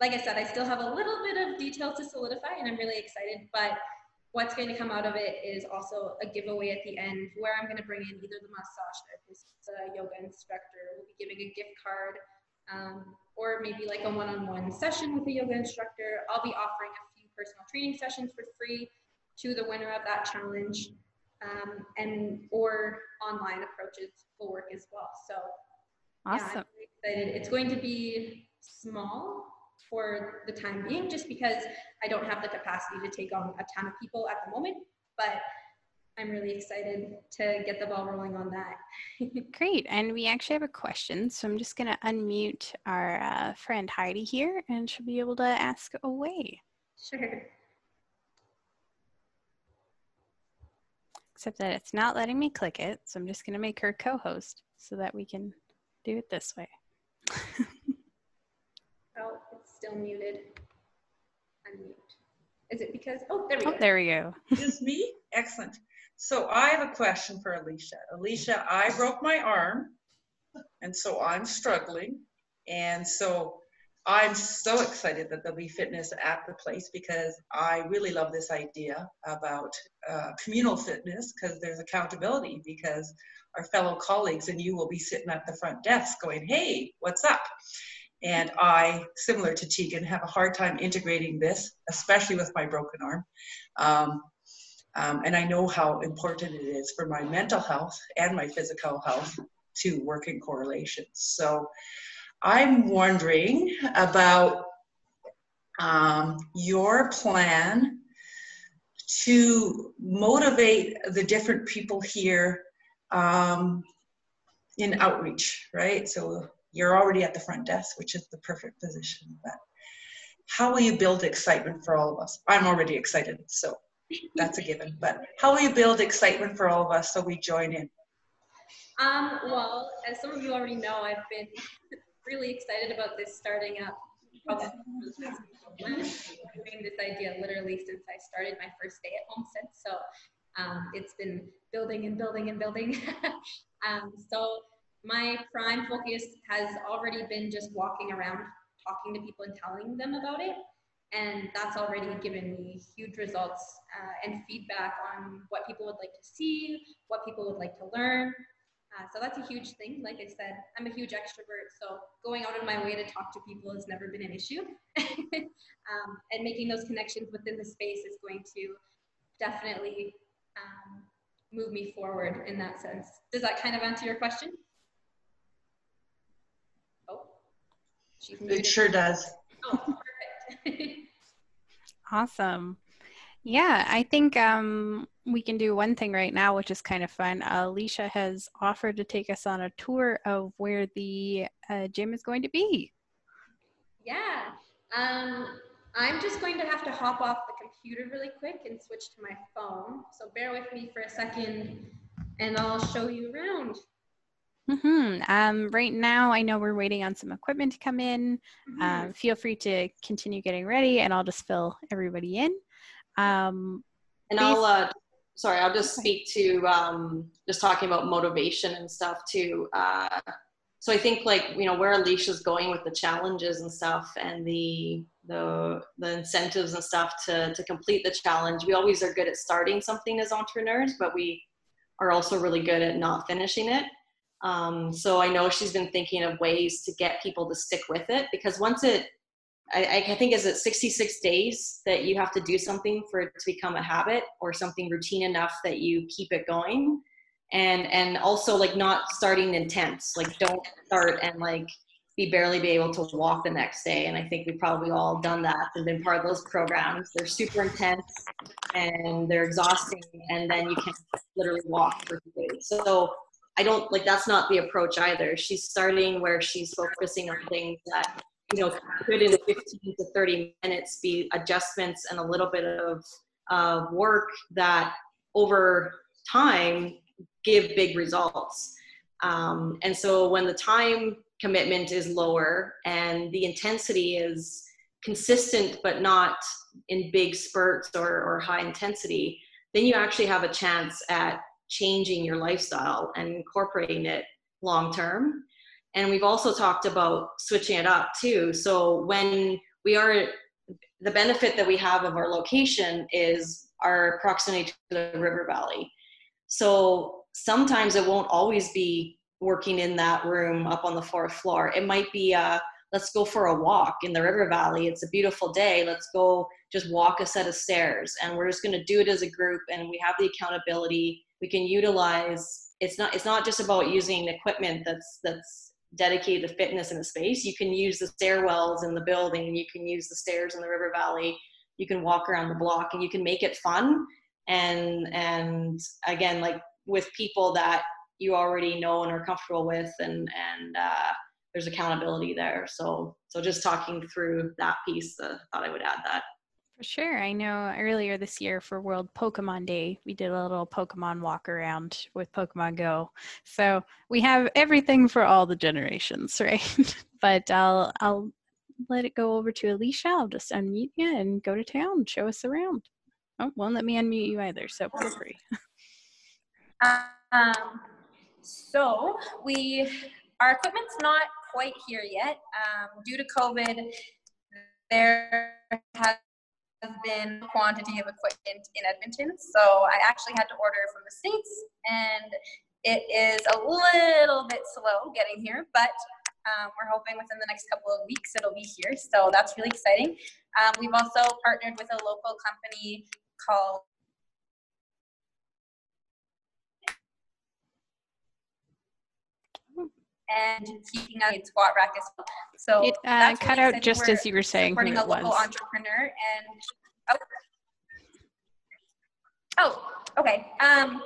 Speaker 2: like I said, I still have a little bit of details to solidify and I'm really excited, but what's going to come out of it is also a giveaway at the end where I'm going to bring in either the massage therapist, the yoga instructor, we'll be giving a gift card, um, or maybe like a one-on-one session with a yoga instructor. I'll be offering a few personal training sessions for free to the winner of that challenge, um, and or online approaches will work as well. So,
Speaker 1: awesome.
Speaker 2: Yeah. It's going to be small for the time being, just because I don't have the capacity to take on a ton of people at the moment. But I'm really excited to get the ball rolling on that. <laughs>
Speaker 1: Great. And we actually have a question. So I'm just going to unmute our uh, friend Heidi here and she'll be able to ask away.
Speaker 2: Sure.
Speaker 1: Except that it's not letting me click it. So I'm just going to make her co host so that we can do it this way. <laughs>
Speaker 2: oh, it's still muted. Unmute. Is it because, oh, there we
Speaker 1: oh,
Speaker 2: go.
Speaker 1: There we go. <laughs>
Speaker 5: Is me? Excellent. So I have a question for Alicia. Alicia, I broke my arm, and so I'm struggling. And so I'm so excited that there'll be fitness at the place because I really love this idea about uh, communal fitness because there's accountability because our fellow colleagues and you will be sitting at the front desk going, hey, what's up? And I, similar to Tegan, have a hard time integrating this, especially with my broken arm. Um, um, and I know how important it is for my mental health and my physical health to work in correlation. So I'm wondering about um, your plan to motivate the different people here um, in outreach, right? So you're already at the front desk, which is the perfect position. But how will you build excitement for all of us? I'm already excited, so that's a given. But how will you build excitement for all of us so we join in?
Speaker 2: Um, well, as some of you already know, I've been really excited about this starting up probably doing this idea literally since I started my first day at Homestead. So um, it's been building and building and building. <laughs> um, so my prime focus has already been just walking around, talking to people and telling them about it. And that's already given me huge results uh, and feedback on what people would like to see, what people would like to learn. Uh, so that's a huge thing. Like I said, I'm a huge extrovert, so going out of my way to talk to people has never been an issue. <laughs> um, and making those connections within the space is going to definitely um, move me forward in that sense. Does that kind of answer your question? Oh,
Speaker 5: it sure does.
Speaker 2: Oh, perfect. <laughs>
Speaker 1: awesome. Yeah, I think um, we can do one thing right now, which is kind of fun. Uh, Alicia has offered to take us on a tour of where the uh, gym is going to be.
Speaker 2: Yeah. Um, I'm just going to have to hop off the computer really quick and switch to my phone. So bear with me for a second and I'll show you around.
Speaker 1: Mm-hmm. Um, right now, I know we're waiting on some equipment to come in. Mm-hmm. Um, feel free to continue getting ready, and I'll just fill everybody in. Um,
Speaker 3: and I'll, uh, sorry, I'll just speak to um, just talking about motivation and stuff too. Uh, so I think like you know where Alicia's going with the challenges and stuff, and the the the incentives and stuff to to complete the challenge. We always are good at starting something as entrepreneurs, but we are also really good at not finishing it. Um, so I know she's been thinking of ways to get people to stick with it because once it, I, I think is it 66 days that you have to do something for it to become a habit or something routine enough that you keep it going. And, and also like not starting intense, like don't start and like be barely be able to walk the next day. And I think we've probably all done that and been part of those programs. They're super intense and they're exhausting. And then you can literally walk for days. So I don't like that's not the approach either. She's starting where she's focusing on things that you know could in 15 to 30 minutes be adjustments and a little bit of uh, work that over time give big results. Um, and so when the time commitment is lower and the intensity is consistent but not in big spurts or, or high intensity, then you actually have a chance at changing your lifestyle and incorporating it long term. And we've also talked about switching it up too. So when we are, the benefit that we have of our location is our proximity to the river valley. So sometimes it won't always be working in that room up on the fourth floor. It might be, uh, let's go for a walk in the river valley. It's a beautiful day. Let's go just walk a set of stairs. And we're just going to do it as a group and we have the accountability we can utilize it's not it's not just about using equipment that's that's dedicated to fitness in a space. You can use the stairwells in the building you can use the stairs in the river valley you can walk around the block and you can make it fun. And and again like with people that you already know and are comfortable with and and uh, there's accountability there. So so just talking through that piece uh, thought i would add that
Speaker 1: for sure. I know earlier this year for World Pokemon Day, we did a little Pokemon walk around with Pokemon Go. So we have everything for all the generations, <laughs> right? but I'll I'll let it go over to Alicia. I'll just unmute you and go to town. Show us around. Oh, won't let me unmute you either, so feel free.
Speaker 2: Um, so we our equipment's not quite here yet. Um, due to COVID, there has has been quantity of equipment in Edmonton. So I actually had to order from the States and it is a little bit slow getting here, but um, we're hoping within the next couple of weeks it'll be here. So that's really exciting. Um, we've also partnered with a local company called and keeping a squat rack as well. So
Speaker 1: it uh, cut out just as you were saying
Speaker 2: supporting
Speaker 1: a
Speaker 2: local
Speaker 1: was.
Speaker 2: entrepreneur and oh, oh okay. Um,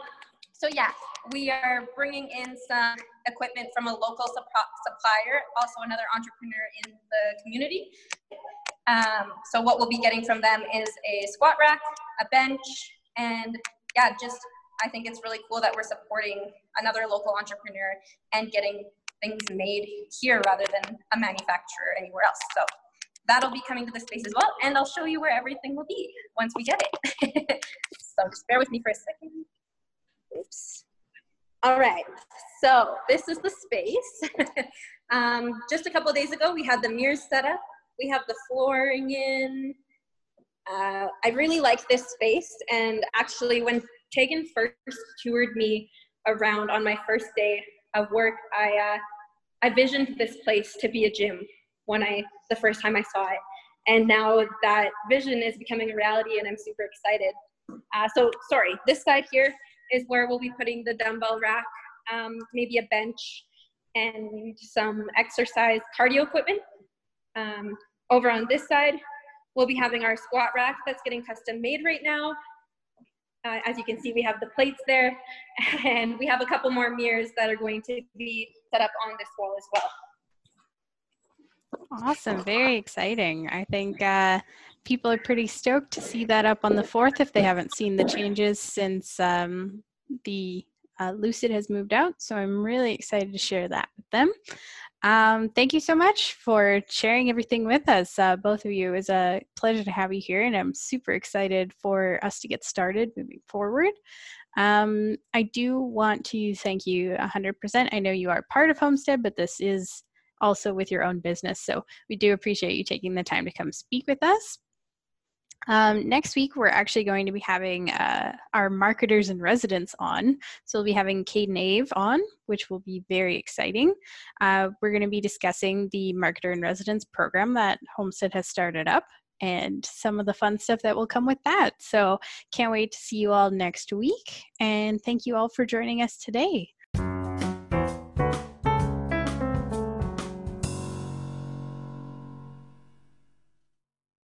Speaker 2: so yeah, we are bringing in some equipment from a local supplier, also another entrepreneur in the community. Um, so what we'll be getting from them is a squat rack, a bench, and yeah, just I think it's really cool that we're supporting another local entrepreneur and getting things made here rather than a manufacturer anywhere else. So that'll be coming to the space as well. And I'll show you where everything will be once we get it. <laughs> so just bear with me for a second. Oops. All right, so this is the space. <laughs> um, just a couple days ago, we had the mirrors set up. We have the flooring in. Uh, I really like this space. And actually, when Tegan first toured me around on my first day of work, I uh, I visioned this place to be a gym when I the first time I saw it, and now that vision is becoming a reality, and I'm super excited. Uh, so sorry, this side here is where we'll be putting the dumbbell rack, um, maybe a bench, and some exercise cardio equipment. Um, over on this side, we'll be having our squat rack that's getting custom made right now. Uh, as you can see, we have the plates there, <laughs> and we have a couple more mirrors that are going to be set up on this wall as well.
Speaker 1: Awesome, very exciting. I think uh, people are pretty stoked to see that up on the 4th if they haven't seen the changes since um, the uh, Lucid has moved out. So I'm really excited to share that with them. Um, thank you so much for sharing everything with us, uh, both of you. It was a pleasure to have you here, and I'm super excited for us to get started moving forward. Um, I do want to thank you 100%. I know you are part of Homestead, but this is also with your own business. So we do appreciate you taking the time to come speak with us. Um, next week, we're actually going to be having uh, our marketers and residents on. So we'll be having Caden Ave on, which will be very exciting. Uh, we're going to be discussing the marketer and residence program that Homestead has started up and some of the fun stuff that will come with that. So can't wait to see you all next week. And thank you all for joining us today.